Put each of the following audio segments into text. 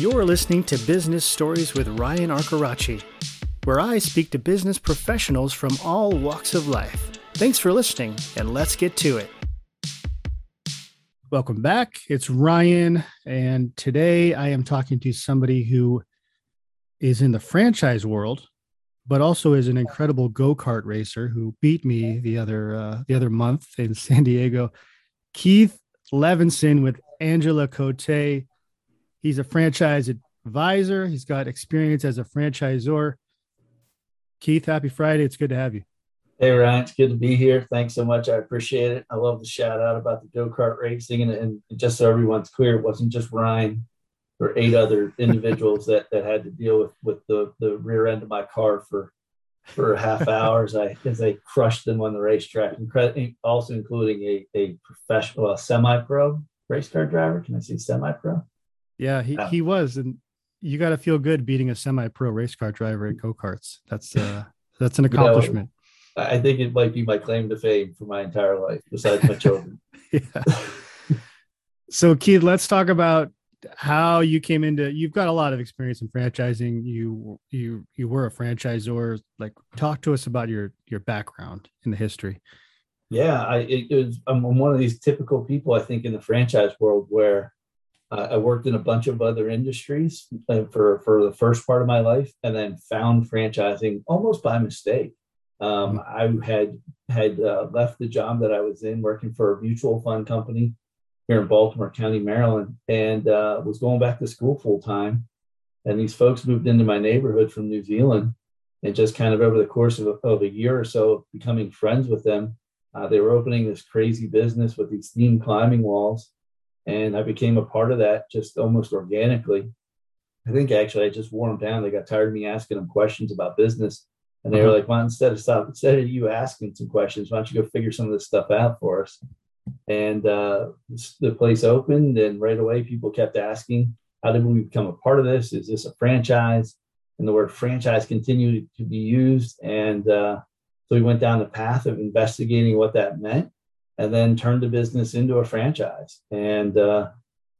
You're listening to Business Stories with Ryan Arcaracci, where I speak to business professionals from all walks of life. Thanks for listening, and let's get to it. Welcome back. It's Ryan, and today I am talking to somebody who is in the franchise world, but also is an incredible go kart racer who beat me the other uh, the other month in San Diego. Keith Levensen with Angela Cote He's a franchise advisor. He's got experience as a franchisor. Keith, happy Friday. It's good to have you. Hey, Ryan. It's good to be here. Thanks so much. I appreciate it. I love the shout out about the go kart racing. And, and just so everyone's clear, it wasn't just Ryan or eight other individuals that, that had to deal with, with the, the rear end of my car for for half hours I, as I crushed them on the racetrack, and also including a, a professional, a semi pro race car driver. Can I say semi pro? Yeah, he, he was, and you got to feel good beating a semi-pro race car driver at go karts. That's uh, that's an accomplishment. You know, I think it might be my claim to fame for my entire life, besides my children. yeah. so, Keith, let's talk about how you came into. You've got a lot of experience in franchising. You you you were a franchisor. Like, talk to us about your your background in the history. Yeah, I it, it was, I'm one of these typical people I think in the franchise world where uh, I worked in a bunch of other industries uh, for for the first part of my life, and then found franchising almost by mistake. Um, I had had uh, left the job that I was in, working for a mutual fund company here in Baltimore County, Maryland, and uh, was going back to school full time. And these folks moved into my neighborhood from New Zealand, and just kind of over the course of a, of a year or so, becoming friends with them, uh, they were opening this crazy business with these themed climbing walls and I became a part of that just almost organically. I think actually I just wore them down. They got tired of me asking them questions about business. And they were uh-huh. like, well, instead of stop, instead of you asking some questions, why don't you go figure some of this stuff out for us? And uh, the place opened, and right away people kept asking, how did we become a part of this? Is this a franchise? And the word franchise continued to be used. And uh, so we went down the path of investigating what that meant and then turned the business into a franchise. And uh,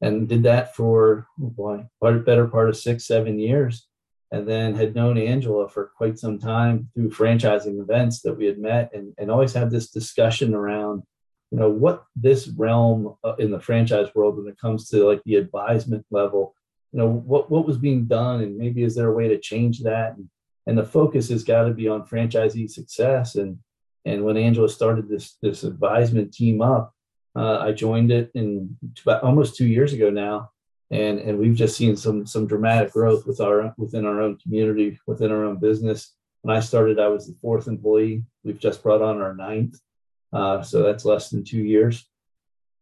and did that for oh boy, a better part of six seven years. And then had known angela for quite some time through franchising events that we had met and, and always had this discussion around you know what this realm uh, in the franchise world when it comes to like the advisement level you know what what was being done and maybe is there a way to change that? And, and the focus has got to be on franchisee success and and when Angela started this this advisement team up, uh, I joined it in almost two years ago now, and and we've just seen some some dramatic growth with our within our own community, within our own business. When I started, I was the fourth employee. We've just brought on our ninth, uh, so that's less than two years.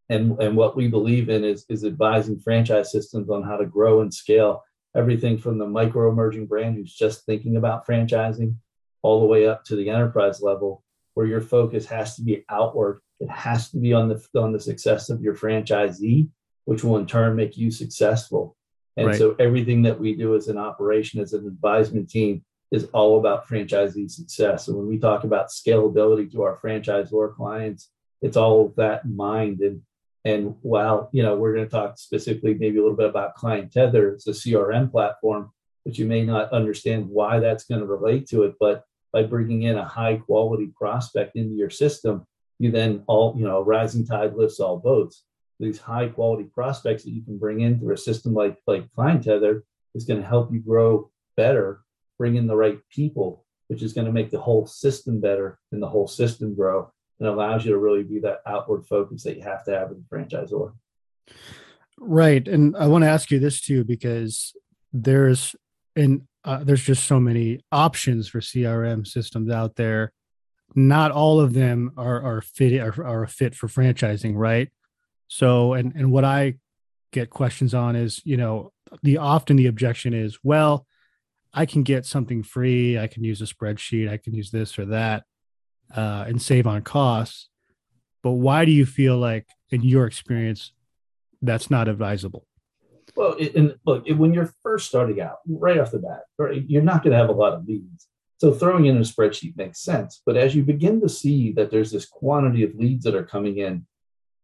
And and what we believe in is is advising franchise systems on how to grow and scale everything from the micro emerging brand who's just thinking about franchising, all the way up to the enterprise level where your focus has to be outward. It has to be on the on the success of your franchisee, which will in turn make you successful. And right. so everything that we do as an operation, as an advisement team, is all about franchisee success. And when we talk about scalability to our franchisor clients, it's all of that in mind. And and while you know we're going to talk specifically maybe a little bit about Client Tether, it's a CRM platform, but you may not understand why that's going to relate to it. But by bringing in a high quality prospect into your system, you then all, you know, rising tide lifts all boats. These high quality prospects that you can bring in through a system like like Client Tether is going to help you grow better, bring in the right people, which is going to make the whole system better and the whole system grow and allows you to really be that outward focus that you have to have as a franchisor. Right. And I want to ask you this too, because there's an uh, there's just so many options for CRM systems out there. Not all of them are are fit are, are a fit for franchising, right? So, and and what I get questions on is, you know, the often the objection is, well, I can get something free. I can use a spreadsheet. I can use this or that, uh, and save on costs. But why do you feel like, in your experience, that's not advisable? Well, it, and look, it, when you're first starting out, right off the bat, right, you're not going to have a lot of leads. So throwing in a spreadsheet makes sense. But as you begin to see that there's this quantity of leads that are coming in,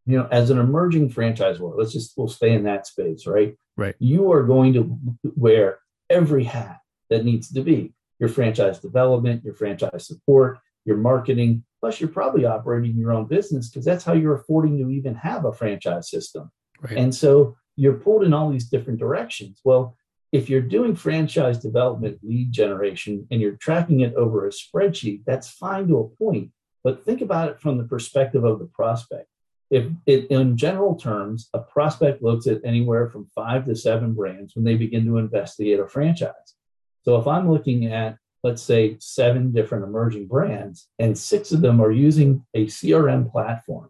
you know, as an emerging franchisor, let's just we'll stay in that space, right? Right. You are going to wear every hat that needs to be your franchise development, your franchise support, your marketing. Plus, you're probably operating your own business because that's how you're affording to even have a franchise system. Right. And so you're pulled in all these different directions. Well, if you're doing franchise development lead generation and you're tracking it over a spreadsheet, that's fine to a point. But think about it from the perspective of the prospect. If it, in general terms, a prospect looks at anywhere from five to seven brands when they begin to investigate a franchise. So if I'm looking at, let's say, seven different emerging brands, and six of them are using a CRM platform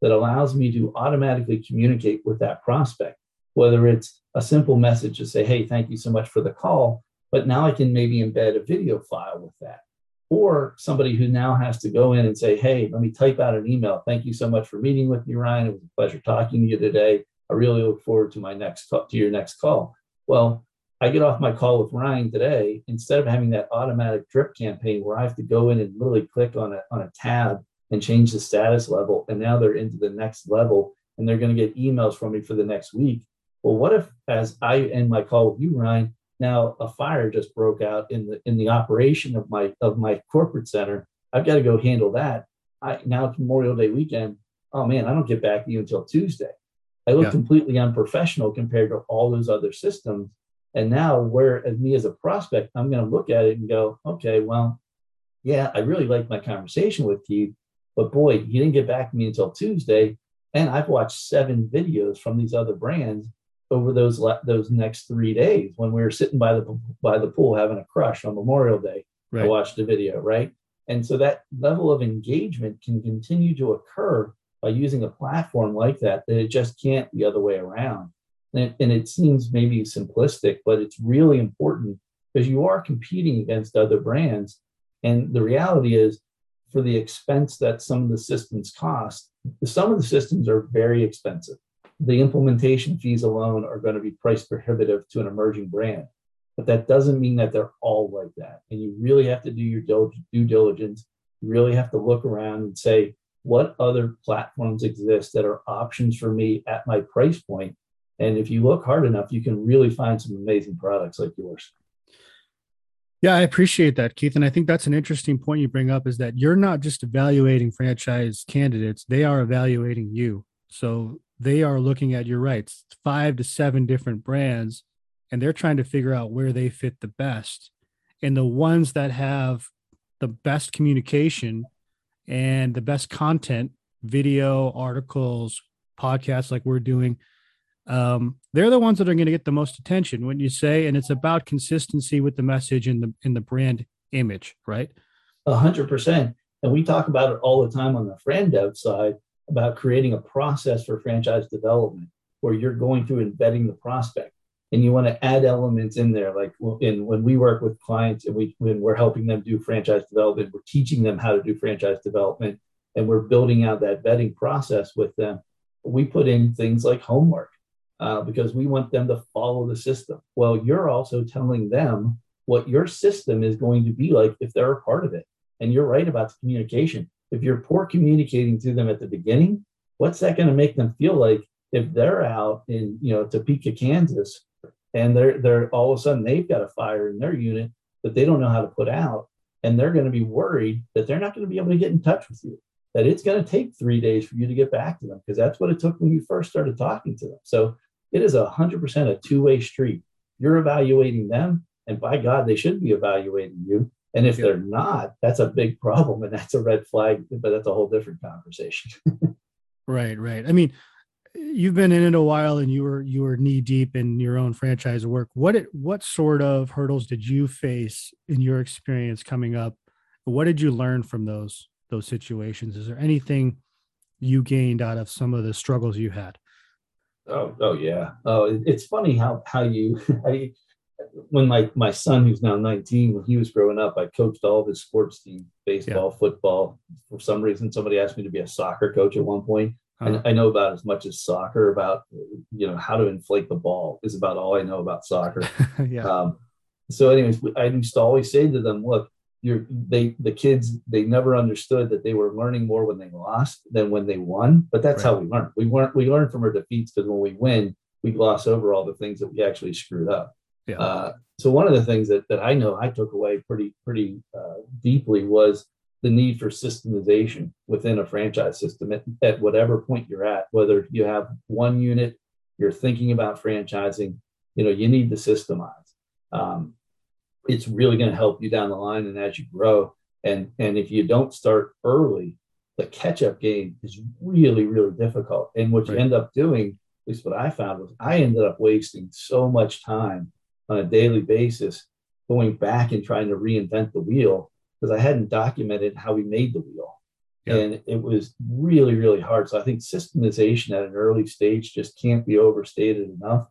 that allows me to automatically communicate with that prospect, whether it's a simple message to say, hey, thank you so much for the call, but now I can maybe embed a video file with that. Or somebody who now has to go in and say, hey, let me type out an email. Thank you so much for meeting with me, Ryan. It was a pleasure talking to you today. I really look forward to my next to your next call. Well, I get off my call with Ryan today, instead of having that automatic drip campaign where I have to go in and literally click on a, on a tab and change the status level, and now they're into the next level and they're going to get emails from me for the next week. Well, what if as I end my call with you, Ryan, now a fire just broke out in the in the operation of my of my corporate center. I've got to go handle that. I now it's Memorial Day weekend. Oh man, I don't get back to you until Tuesday. I look yeah. completely unprofessional compared to all those other systems and now, where as me as a prospect, I'm going to look at it and go, okay, well, yeah, I really liked my conversation with you, but boy, you didn't get back to me until Tuesday. And I've watched seven videos from these other brands over those those next three days when we were sitting by the by the pool having a crush on Memorial Day. Right. I watched a video, right? And so that level of engagement can continue to occur by using a platform like that. That it just can't the other way around. And it, and it seems maybe simplistic, but it's really important because you are competing against other brands. And the reality is, for the expense that some of the systems cost, some of the systems are very expensive. The implementation fees alone are going to be price prohibitive to an emerging brand. But that doesn't mean that they're all like that. And you really have to do your due diligence. You really have to look around and say, what other platforms exist that are options for me at my price point? and if you look hard enough, you can really find some amazing products like yours. Yeah, I appreciate that, Keith. And I think that's an interesting point you bring up is that you're not just evaluating franchise candidates, they are evaluating you. So they are looking at your rights, five to seven different brands, and they're trying to figure out where they fit the best. And the ones that have the best communication and the best content, video, articles, podcasts like we're doing, um, they're the ones that are going to get the most attention when you say, and it's about consistency with the message and the in the brand image, right? A hundred percent. And we talk about it all the time on the fran dev side about creating a process for franchise development where you're going through embedding the prospect and you want to add elements in there like in when we work with clients and we when we're helping them do franchise development we're teaching them how to do franchise development and we're building out that vetting process with them we put in things like homework uh, because we want them to follow the system. Well, you're also telling them what your system is going to be like if they're a part of it. And you're right about the communication. If you're poor communicating to them at the beginning, what's that going to make them feel like if they're out in you know Topeka, Kansas, and they're they're all of a sudden they've got a fire in their unit that they don't know how to put out, and they're going to be worried that they're not going to be able to get in touch with you. That it's going to take three days for you to get back to them because that's what it took when you first started talking to them. So it is a hundred percent a two-way street. You're evaluating them, and by God, they should be evaluating you. And if they're not, that's a big problem, and that's a red flag. But that's a whole different conversation. right, right. I mean, you've been in it a while, and you were you were knee deep in your own franchise work. What it, what sort of hurdles did you face in your experience coming up? What did you learn from those those situations? Is there anything you gained out of some of the struggles you had? Oh, oh yeah. Oh, it's funny how how you I, when my my son who's now 19 when he was growing up i coached all of his sports teams baseball yeah. football for some reason somebody asked me to be a soccer coach at one point uh-huh. and i know about as much as soccer about you know how to inflate the ball is about all i know about soccer yeah. um, so anyways i used to always say to them look you're they the kids they never understood that they were learning more when they lost than when they won. But that's right. how we learn. We weren't we learn from our defeats because when we win, we gloss over all the things that we actually screwed up. Yeah. Uh, so one of the things that, that I know I took away pretty pretty uh, deeply was the need for systemization within a franchise system at, at whatever point you're at, whether you have one unit, you're thinking about franchising, you know, you need to systemize. Um, it's really going to help you down the line and as you grow. And and if you don't start early, the catch up game is really really difficult. And what you end up doing, at least what I found was I ended up wasting so much time on a daily basis going back and trying to reinvent the wheel because I hadn't documented how we made the wheel. And it was really, really hard. So I think systemization at an early stage just can't be overstated enough.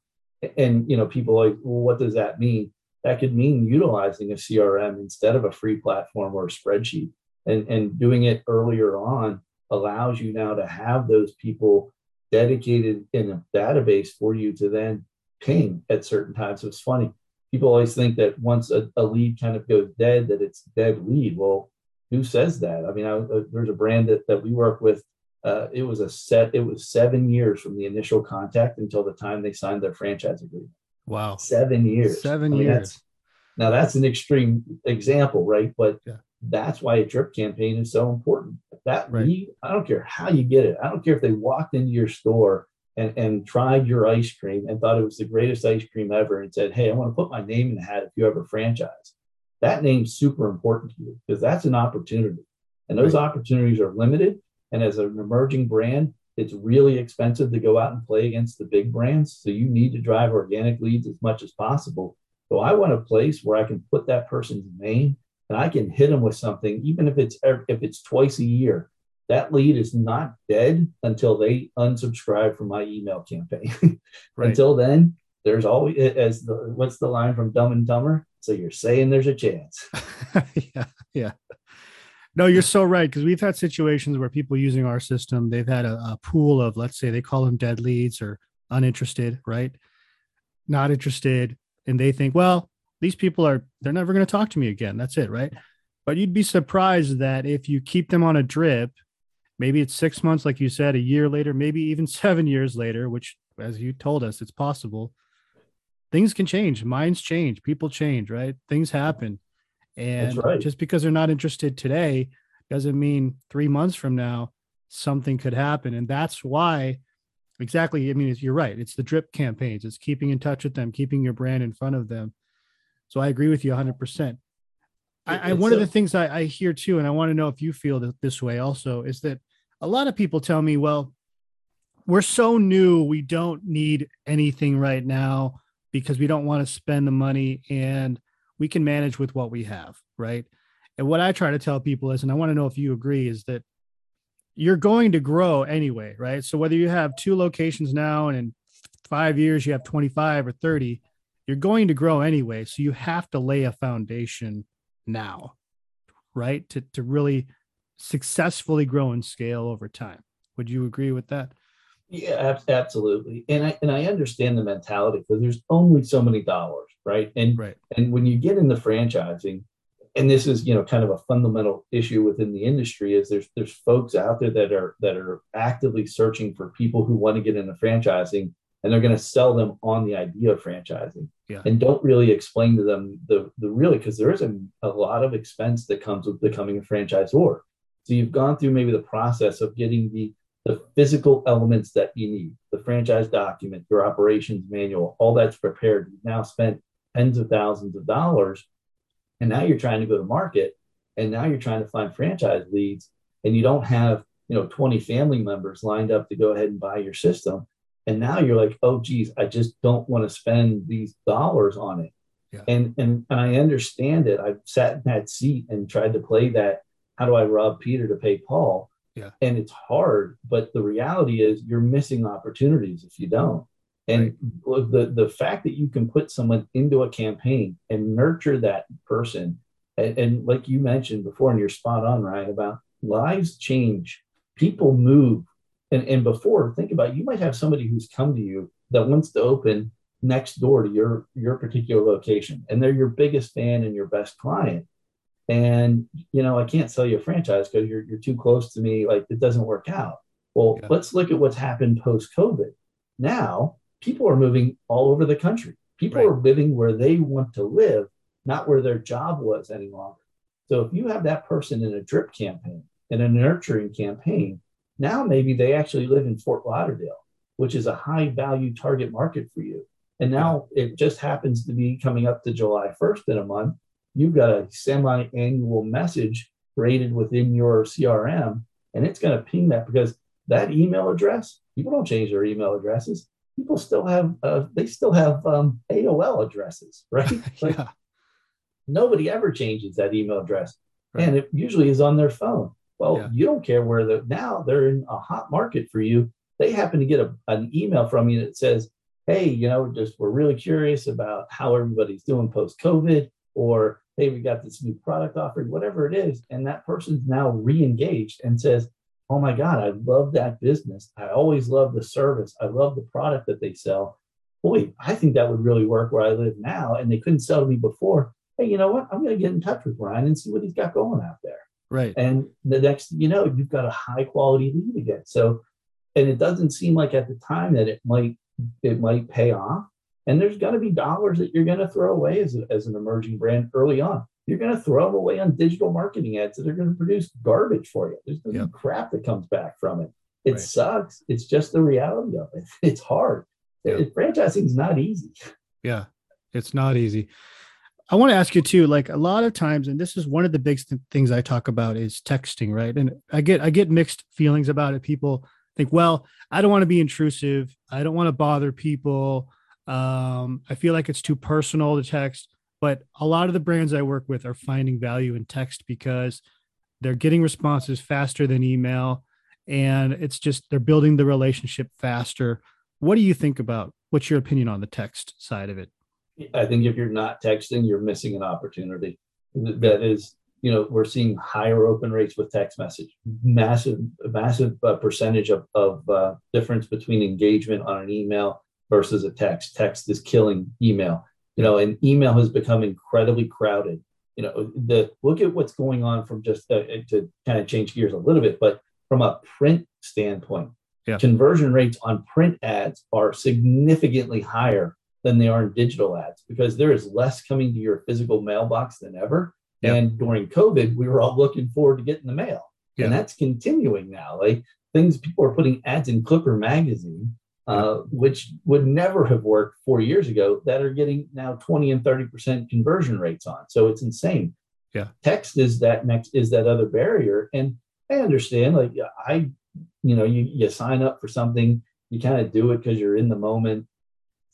And you know, people like, well, what does that mean? That could mean utilizing a CRM instead of a free platform or a spreadsheet. And, and doing it earlier on allows you now to have those people dedicated in a database for you to then ping at certain times. So it's funny. People always think that once a, a lead kind of goes dead, that it's dead lead. Well, who says that? I mean, I, uh, there's a brand that, that we work with. Uh, it was a set. It was seven years from the initial contact until the time they signed their franchise agreement. Wow, seven years. Seven I mean, years. That's, now that's an extreme example, right? But yeah. that's why a drip campaign is so important. That right. lead, I don't care how you get it. I don't care if they walked into your store and, and tried your ice cream and thought it was the greatest ice cream ever and said, Hey, I want to put my name in the hat if you ever franchise. That name's super important to you because that's an opportunity. And those right. opportunities are limited. And as an emerging brand, it's really expensive to go out and play against the big brands. So you need to drive organic leads as much as possible. So I want a place where I can put that person's name and I can hit them with something, even if it's if it's twice a year that lead is not dead until they unsubscribe from my email campaign. right. Until then, there's always as the what's the line from Dumb and Dumber? So you're saying there's a chance. yeah, yeah. No, you're so right because we've had situations where people using our system, they've had a, a pool of let's say they call them dead leads or uninterested, right? Not interested, and they think, well, these people are they're never going to talk to me again. That's it, right? But you'd be surprised that if you keep them on a drip Maybe it's six months, like you said, a year later, maybe even seven years later, which, as you told us, it's possible. Things can change, minds change, people change, right? Things happen. And right. just because they're not interested today doesn't mean three months from now something could happen. And that's why, exactly, I mean, you're right. It's the drip campaigns, it's keeping in touch with them, keeping your brand in front of them. So I agree with you 100%. I, I one of the things I, I hear too, and I want to know if you feel this way also, is that a lot of people tell me, well, we're so new, we don't need anything right now because we don't want to spend the money and we can manage with what we have, right? And what I try to tell people is, and I want to know if you agree, is that you're going to grow anyway, right? So whether you have two locations now and in five years you have 25 or 30, you're going to grow anyway. So you have to lay a foundation now, right? To, to really successfully grow and scale over time. Would you agree with that? Yeah, absolutely. And I and I understand the mentality because there's only so many dollars, right? And right. and when you get into franchising, and this is you know kind of a fundamental issue within the industry is there's there's folks out there that are that are actively searching for people who want to get into franchising and they're going to sell them on the idea of franchising yeah. and don't really explain to them the the really because there is a, a lot of expense that comes with becoming a franchisor so you've gone through maybe the process of getting the the physical elements that you need, the franchise document, your operations manual, all that's prepared. You've now spent tens of thousands of dollars, and now you're trying to go to market, and now you're trying to find franchise leads, and you don't have you know 20 family members lined up to go ahead and buy your system. And now you're like, oh geez, I just don't want to spend these dollars on it. Yeah. And, and and I understand it. I've sat in that seat and tried to play that how do I rob Peter to pay Paul? Yeah. And it's hard, but the reality is you're missing opportunities if you don't. And right. the the fact that you can put someone into a campaign and nurture that person, and, and like you mentioned before, and you're spot on, right? About lives change, people move. And, and before, think about you might have somebody who's come to you that wants to open next door to your your particular location, and they're your biggest fan and your best client and you know I can't sell you a franchise because you're you're too close to me. Like it doesn't work out. Well, yeah. let's look at what's happened post COVID. Now people are moving all over the country. People right. are living where they want to live, not where their job was any longer. So if you have that person in a drip campaign, in a nurturing campaign, now maybe they actually live in Fort Lauderdale, which is a high value target market for you. And now it just happens to be coming up to July 1st in a month. You've got a semi annual message rated within your CRM, and it's going to ping that because that email address, people don't change their email addresses. People still have, uh, they still have um, AOL addresses, right? Like, yeah. Nobody ever changes that email address, right. and it usually is on their phone. Well, yeah. you don't care where they're now, they're in a hot market for you. They happen to get a, an email from you that says, hey, you know, just we're really curious about how everybody's doing post COVID, or hey, we got this new product offering, whatever it is. And that person's now re engaged and says, oh my God, I love that business. I always love the service. I love the product that they sell. Boy, I think that would really work where I live now. And they couldn't sell to me before. Hey, you know what? I'm going to get in touch with Ryan and see what he's got going out there. Right. And the next, you know, you've got a high quality lead again. So, and it doesn't seem like at the time that it might it might pay off. And there's going to be dollars that you're going to throw away as, a, as an emerging brand early on. You're going to throw them away on digital marketing ads that are going to produce garbage for you. There's going to be crap that comes back from it. It right. sucks. It's just the reality of it. It's hard. Franchising is not easy. Yeah, it's not easy. I want to ask you too, like a lot of times, and this is one of the big th- things I talk about is texting, right? And I get I get mixed feelings about it. People think, well, I don't want to be intrusive. I don't want to bother people. Um, I feel like it's too personal to text. But a lot of the brands I work with are finding value in text because they're getting responses faster than email. And it's just they're building the relationship faster. What do you think about? What's your opinion on the text side of it? I think if you're not texting, you're missing an opportunity. That is, you know, we're seeing higher open rates with text message, massive, massive uh, percentage of, of uh, difference between engagement on an email versus a text. Text is killing email, you know, and email has become incredibly crowded. You know, the look at what's going on from just uh, to kind of change gears a little bit, but from a print standpoint, yeah. conversion rates on print ads are significantly higher than they are in digital ads because there is less coming to your physical mailbox than ever. Yep. And during COVID, we were all looking forward to getting the mail. Yep. And that's continuing now. Like things people are putting ads in Clipper magazine, uh, which would never have worked four years ago, that are getting now 20 and 30% conversion rates on. So it's insane. Yeah. Text is that next is that other barrier. And I understand, like I, you know, you, you sign up for something, you kind of do it because you're in the moment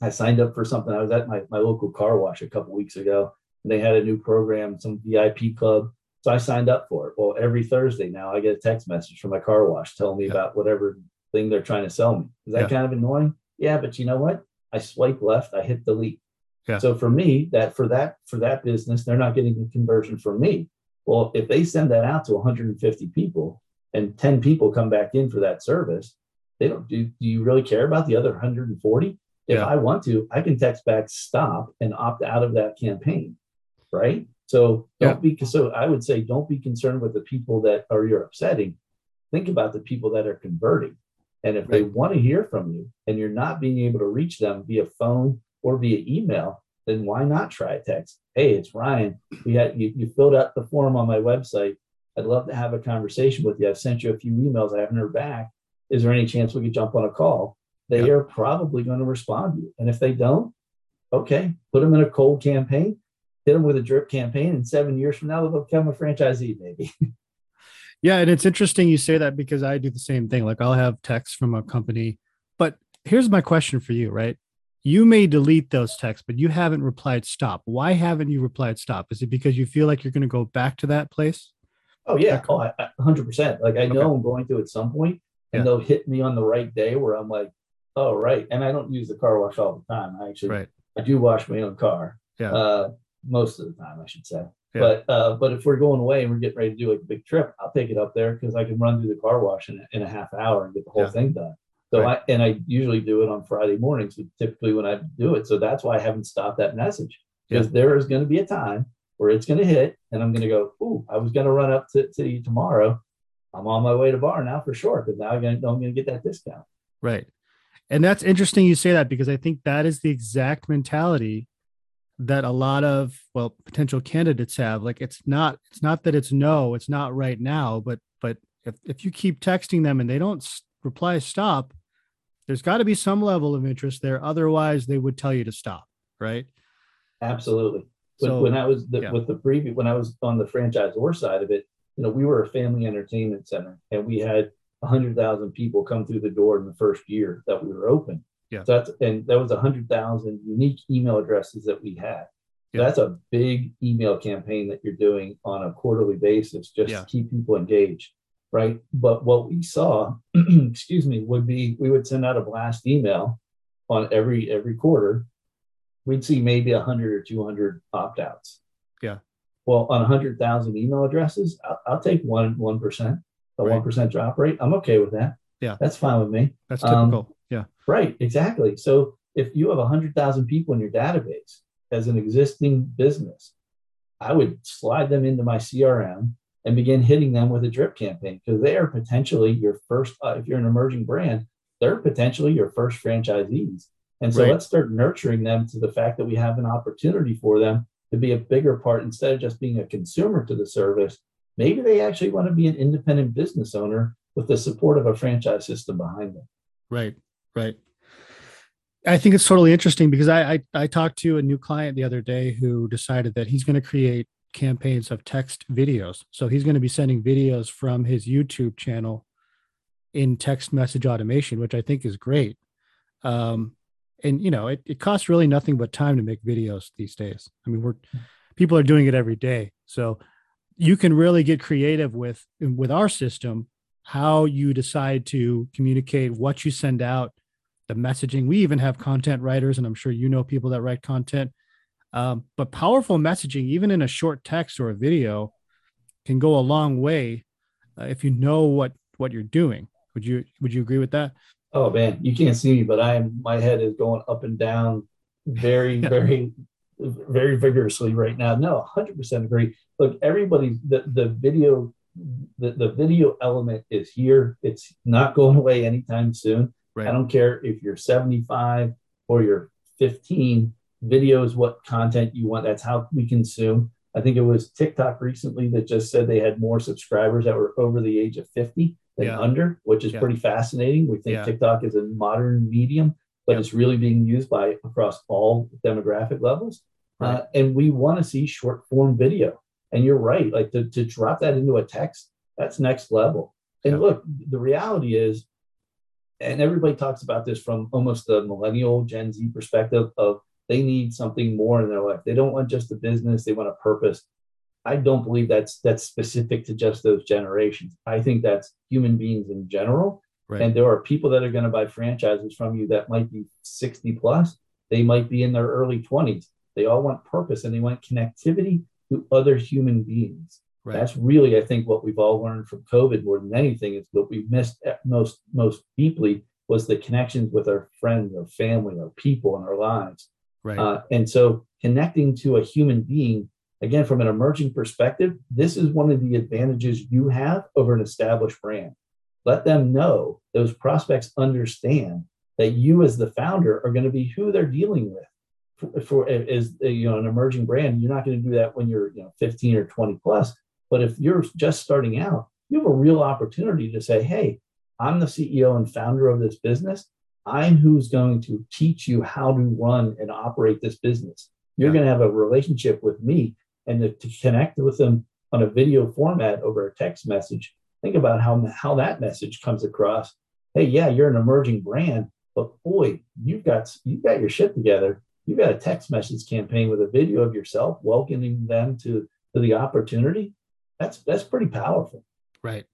I signed up for something. I was at my, my local car wash a couple weeks ago, and they had a new program, some VIP club. So I signed up for it. Well, every Thursday now I get a text message from my car wash telling me yeah. about whatever thing they're trying to sell me. Is that yeah. kind of annoying? Yeah, but you know what? I swipe left, I hit delete. Yeah. So for me, that for that for that business, they're not getting a conversion from me. Well, if they send that out to 150 people and 10 people come back in for that service, they don't do. Do you really care about the other 140? If yeah. I want to, I can text back stop and opt out of that campaign. Right. So don't yeah. be so I would say don't be concerned with the people that are you're upsetting. Think about the people that are converting. And if right. they want to hear from you and you're not being able to reach them via phone or via email, then why not try a text? Hey, it's Ryan. We had you, you filled out the form on my website. I'd love to have a conversation with you. I've sent you a few emails. I haven't heard back. Is there any chance we could jump on a call? They are probably going to respond to you. And if they don't, okay, put them in a cold campaign, hit them with a drip campaign, and seven years from now, they'll become a franchisee, maybe. yeah. And it's interesting you say that because I do the same thing. Like I'll have texts from a company, but here's my question for you, right? You may delete those texts, but you haven't replied stop. Why haven't you replied stop? Is it because you feel like you're going to go back to that place? Oh yeah, oh, 100%. Like I know okay. I'm going to at some point and yeah. they'll hit me on the right day where I'm like, Oh, right. And I don't use the car wash all the time. I actually, right. I do wash my own car. Yeah. Uh, most of the time, I should say. Yeah. But uh, but if we're going away and we're getting ready to do like a big trip, I'll take it up there because I can run through the car wash in, in a half hour and get the whole yeah. thing done. So right. I and I usually do it on Friday mornings, typically when I do it. So that's why I haven't stopped that message because yeah. there is going to be a time where it's going to hit, and I'm going to go, "Ooh, I was going to run up to, to you tomorrow. I'm on my way to bar now for sure because now I'm going to get that discount." Right, and that's interesting you say that because I think that is the exact mentality that a lot of well potential candidates have. Like it's not it's not that it's no it's not right now but but if, if you keep texting them and they don't reply stop there's got to be some level of interest there. Otherwise they would tell you to stop right? Absolutely. So, when i was the, yeah. with the preview when i was on the franchisor side of it you know we were a family entertainment center and we had 100000 people come through the door in the first year that we were open yeah. So that's and that was a hundred thousand unique email addresses that we had. Yeah. That's a big email campaign that you're doing on a quarterly basis just yeah. to keep people engaged, right? But what we saw, excuse me, would be we would send out a blast email on every every quarter. We'd see maybe 100 or 200 opt outs. Yeah. Well, on 100,000 email addresses, I'll, I'll take one one percent, a one right. drop rate. I'm okay with that. Yeah, that's fine with me. That's typical. Um, yeah. Right. Exactly. So if you have 100,000 people in your database as an existing business, I would slide them into my CRM and begin hitting them with a drip campaign because they are potentially your first, uh, if you're an emerging brand, they're potentially your first franchisees. And so right. let's start nurturing them to the fact that we have an opportunity for them to be a bigger part instead of just being a consumer to the service. Maybe they actually want to be an independent business owner with the support of a franchise system behind them. Right. Right. I think it's totally interesting because I, I, I talked to a new client the other day who decided that he's going to create campaigns of text videos. So he's going to be sending videos from his YouTube channel in text message automation, which I think is great. Um, and you know, it, it costs really nothing but time to make videos these days. I mean, we're people are doing it every day. So you can really get creative with with our system, how you decide to communicate, what you send out, the messaging. We even have content writers, and I'm sure you know people that write content. Um, but powerful messaging, even in a short text or a video, can go a long way uh, if you know what what you're doing. Would you Would you agree with that? Oh man, you can't see me, but I am. My head is going up and down, very, very, very vigorously right now. No, 100 percent agree. Look, everybody, the the video, the the video element is here. It's not going away anytime soon. Right. I don't care if you're 75 or you're 15. Video is what content you want. That's how we consume. I think it was TikTok recently that just said they had more subscribers that were over the age of 50 than yeah. under, which is yeah. pretty fascinating. We think yeah. TikTok is a modern medium, but it's really being used by across all demographic levels. Right. Uh, and we want to see short form video. And you're right, like to, to drop that into a text, that's next level. And look, the reality is and everybody talks about this from almost the millennial Gen Z perspective of they need something more in their life. They don't want just a business, they want a purpose. I don't believe that's that's specific to just those generations. I think that's human beings in general. Right. And there are people that are going to buy franchises from you that might be 60 plus. They might be in their early 20s. They all want purpose and they want connectivity to other human beings. Right. That's really, I think, what we've all learned from COVID more than anything is what we missed most most deeply was the connections with our friends, our family, our people, in our lives. Right. Uh, and so, connecting to a human being, again, from an emerging perspective, this is one of the advantages you have over an established brand. Let them know; those prospects understand that you, as the founder, are going to be who they're dealing with for, for eh, as eh, you know an emerging brand you're not going to do that when you're you know 15 or 20 plus but if you're just starting out, you have a real opportunity to say, hey, I'm the CEO and founder of this business. I'm who's going to teach you how to run and operate this business. You're yeah. going to have a relationship with me and to, to connect with them on a video format over a text message. Think about how, how that message comes across. Hey, yeah, you're an emerging brand, but boy, you've got you've got your shit together. You've got a text message campaign with a video of yourself welcoming them to, to the opportunity that's that's pretty powerful. Right.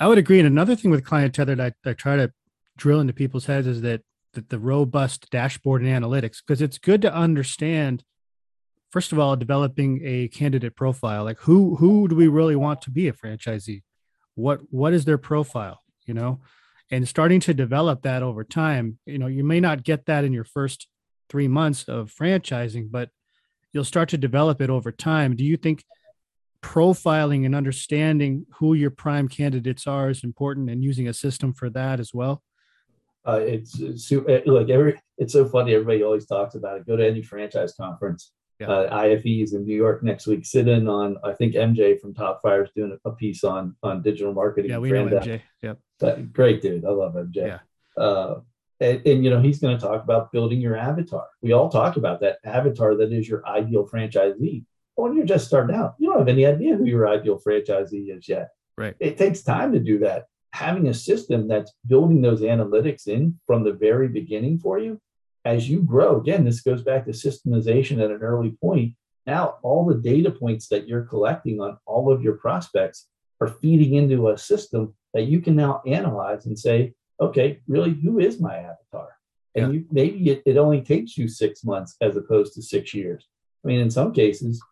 I would agree. And another thing with Client Tether that I, I try to drill into people's heads is that that the robust dashboard and analytics, because it's good to understand, first of all, developing a candidate profile. Like who who do we really want to be a franchisee? What what is their profile? You know, and starting to develop that over time. You know, you may not get that in your first three months of franchising, but you'll start to develop it over time. Do you think profiling and understanding who your prime candidates are is important and using a system for that as well? Uh, it's, it's like every it's so funny. Everybody always talks about it. Go to any franchise conference. Yeah. Uh, IFEs in New York next week. Sit in on I think MJ from Top Fire is doing a piece on on digital marketing. Yeah, we know MJ. Yep. But great dude. I love MJ. Yeah. Uh, and, and, you know he's going to talk about building your avatar. We all talk about that avatar that is your ideal franchisee. But when you're just starting out, you don't have any idea who your ideal franchisee is yet. Right. It takes time to do that having a system that's building those analytics in from the very beginning for you as you grow again this goes back to systemization at an early point now all the data points that you're collecting on all of your prospects are feeding into a system that you can now analyze and say okay really who is my avatar and yeah. you, maybe it, it only takes you six months as opposed to six years i mean in some cases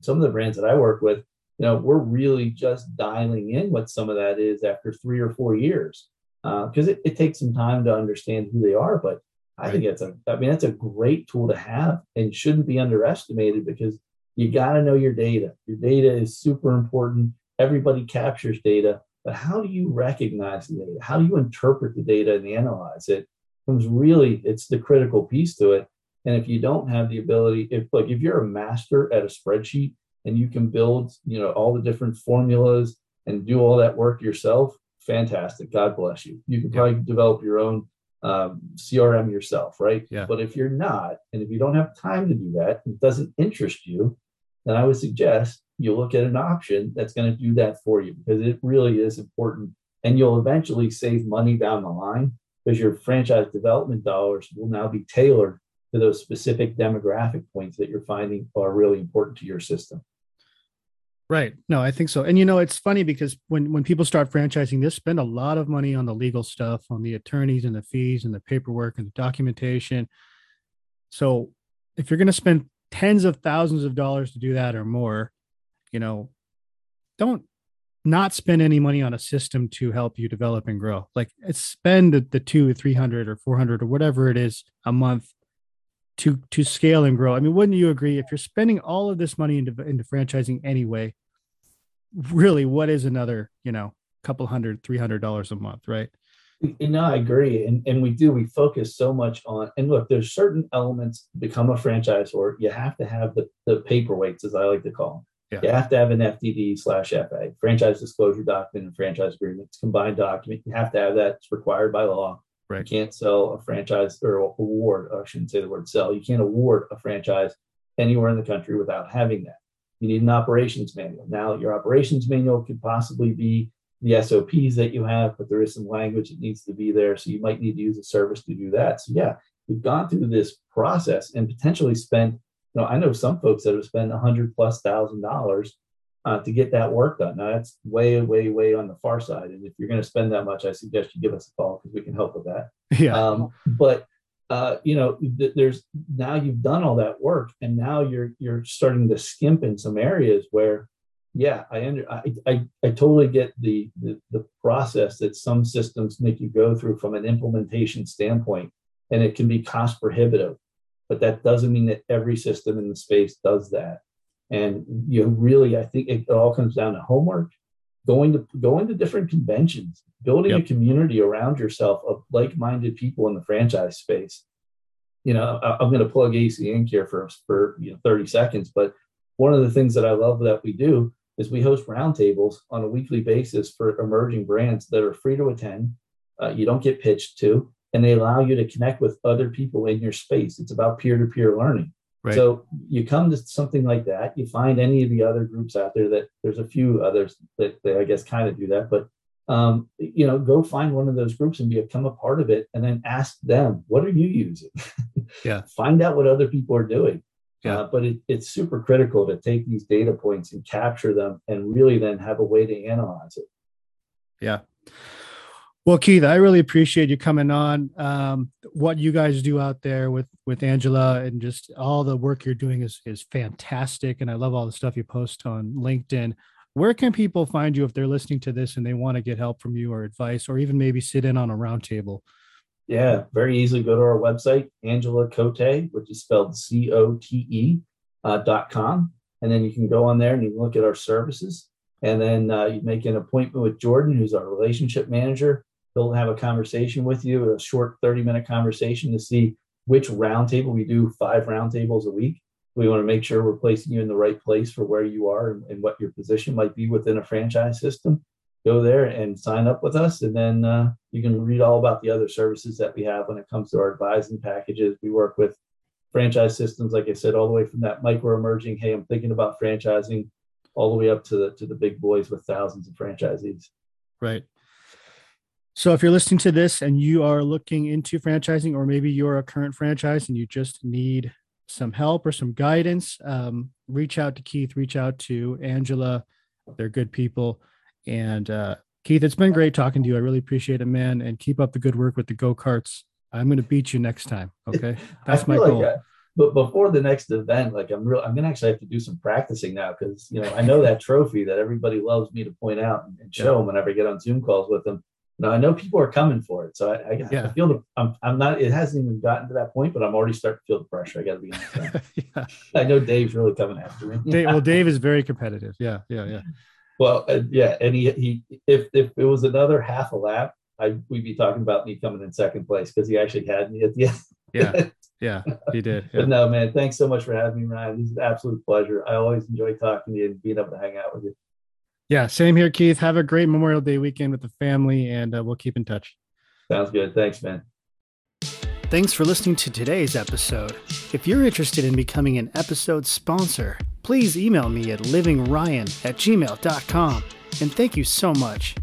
some of the brands that i work with you know, we're really just dialing in what some of that is after three or four years because uh, it, it, takes some time to understand who they are. But I think it's a, I mean, that's a great tool to have and shouldn't be underestimated because you got to know your data. Your data is super important. Everybody captures data, but how do you recognize the data? How do you interpret the data and analyze it? Comes really, it's the critical piece to it. And if you don't have the ability, if like if you're a master at a spreadsheet and you can build, you know, all the different formulas and do all that work yourself, fantastic. God bless you. You can probably develop your own um, CRM yourself, right? Yeah. But if you're not, and if you don't have time to do that, it doesn't interest you, then I would suggest you look at an option that's going to do that for you because it really is important. And you'll eventually save money down the line because your franchise development dollars will now be tailored to those specific demographic points that you're finding are really important to your system. Right. No, I think so. And you know, it's funny because when when people start franchising, they spend a lot of money on the legal stuff, on the attorneys and the fees and the paperwork and the documentation. So, if you're going to spend tens of thousands of dollars to do that or more, you know, don't not spend any money on a system to help you develop and grow. Like, spend the, the two, three hundred, or four hundred, or whatever it is a month to to scale and grow. I mean, wouldn't you agree? If you're spending all of this money into into franchising anyway, really, what is another you know couple hundred, three hundred dollars a month, right? No, I agree, and and we do. We focus so much on and look. There's certain elements become a franchise, or you have to have the the paperweights, as I like to call them. Yeah. You have to have an FDD slash FA, franchise disclosure document and franchise agreement. It's combined document. You have to have that. It's required by law. Right. You can't sell a franchise or award. I shouldn't say the word sell. You can't award a franchise anywhere in the country without having that. You need an operations manual. Now, your operations manual could possibly be the SOPs that you have, but there is some language that needs to be there. So you might need to use a service to do that. So yeah, you've gone through this process and potentially spent, you know, I know some folks that have spent a hundred plus thousand dollars uh, to get that work done. Now that's way, way, way on the far side. And if you're going to spend that much, I suggest you give us a call because we can help with that. Yeah. Um, but uh, you know, th- there's now you've done all that work, and now you're you're starting to skimp in some areas where, yeah, I under I I, I totally get the, the the process that some systems make you go through from an implementation standpoint, and it can be cost prohibitive. But that doesn't mean that every system in the space does that. And you know, really, I think it all comes down to homework, going to going to different conventions, building yep. a community around yourself of like-minded people in the franchise space. You know, I, am going to plug AC Inc. here for for you know 30 seconds, but one of the things that I love that we do is we host roundtables on a weekly basis for emerging brands that are free to attend. Uh, you don't get pitched to, and they allow you to connect with other people in your space. It's about peer-to-peer learning. Right. So you come to something like that, you find any of the other groups out there that there's a few others that, that I guess kind of do that, but um, you know, go find one of those groups and become a part of it, and then ask them, what are you using? yeah. find out what other people are doing. Yeah. Uh, but it, it's super critical to take these data points and capture them, and really then have a way to analyze it. Yeah. Well, Keith, I really appreciate you coming on. Um, what you guys do out there with with Angela and just all the work you're doing is is fantastic, and I love all the stuff you post on LinkedIn. Where can people find you if they're listening to this and they want to get help from you or advice, or even maybe sit in on a roundtable? Yeah, very easily. Go to our website, Angela Cote, which is spelled C O T E, uh, .com, and then you can go on there and you can look at our services. And then uh, you make an appointment with Jordan, who's our relationship manager. He'll have a conversation with you, a short 30 minute conversation to see which roundtable we do five roundtables a week. We want to make sure we're placing you in the right place for where you are and, and what your position might be within a franchise system. Go there and sign up with us, and then uh, you can read all about the other services that we have when it comes to our advising packages. We work with franchise systems, like I said, all the way from that micro emerging, hey, I'm thinking about franchising, all the way up to the to the big boys with thousands of franchisees. Right. So if you're listening to this and you are looking into franchising, or maybe you're a current franchise and you just need some help or some guidance, um, reach out to Keith, reach out to Angela. They're good people. And uh, Keith, it's been great talking to you. I really appreciate it, man. And keep up the good work with the go karts. I'm going to beat you next time. Okay. That's my goal. Like but before the next event, like I'm real, I'm gonna actually have to do some practicing now because you know I know that trophy that everybody loves me to point out and, and show yeah. them whenever I get on Zoom calls with them. Now I know people are coming for it, so I, I, yeah. I feel the I'm, I'm not. It hasn't even gotten to that point, but I'm already starting to feel the pressure. I got to be. yeah. I know Dave's really coming after me. Dave, well, Dave is very competitive. Yeah, yeah, yeah. Well, uh, yeah, and he he if if it was another half a lap, I we'd be talking about me coming in second place because he actually had me at the end. yeah, yeah, he did. Yeah. But no, man, thanks so much for having me, Ryan. This is an absolute pleasure. I always enjoy talking to you and being able to hang out with you. Yeah, same here, Keith. Have a great Memorial Day weekend with the family, and uh, we'll keep in touch. Sounds good. Thanks, man. Thanks for listening to today's episode. If you're interested in becoming an episode sponsor, please email me at livingryan at gmail.com. And thank you so much.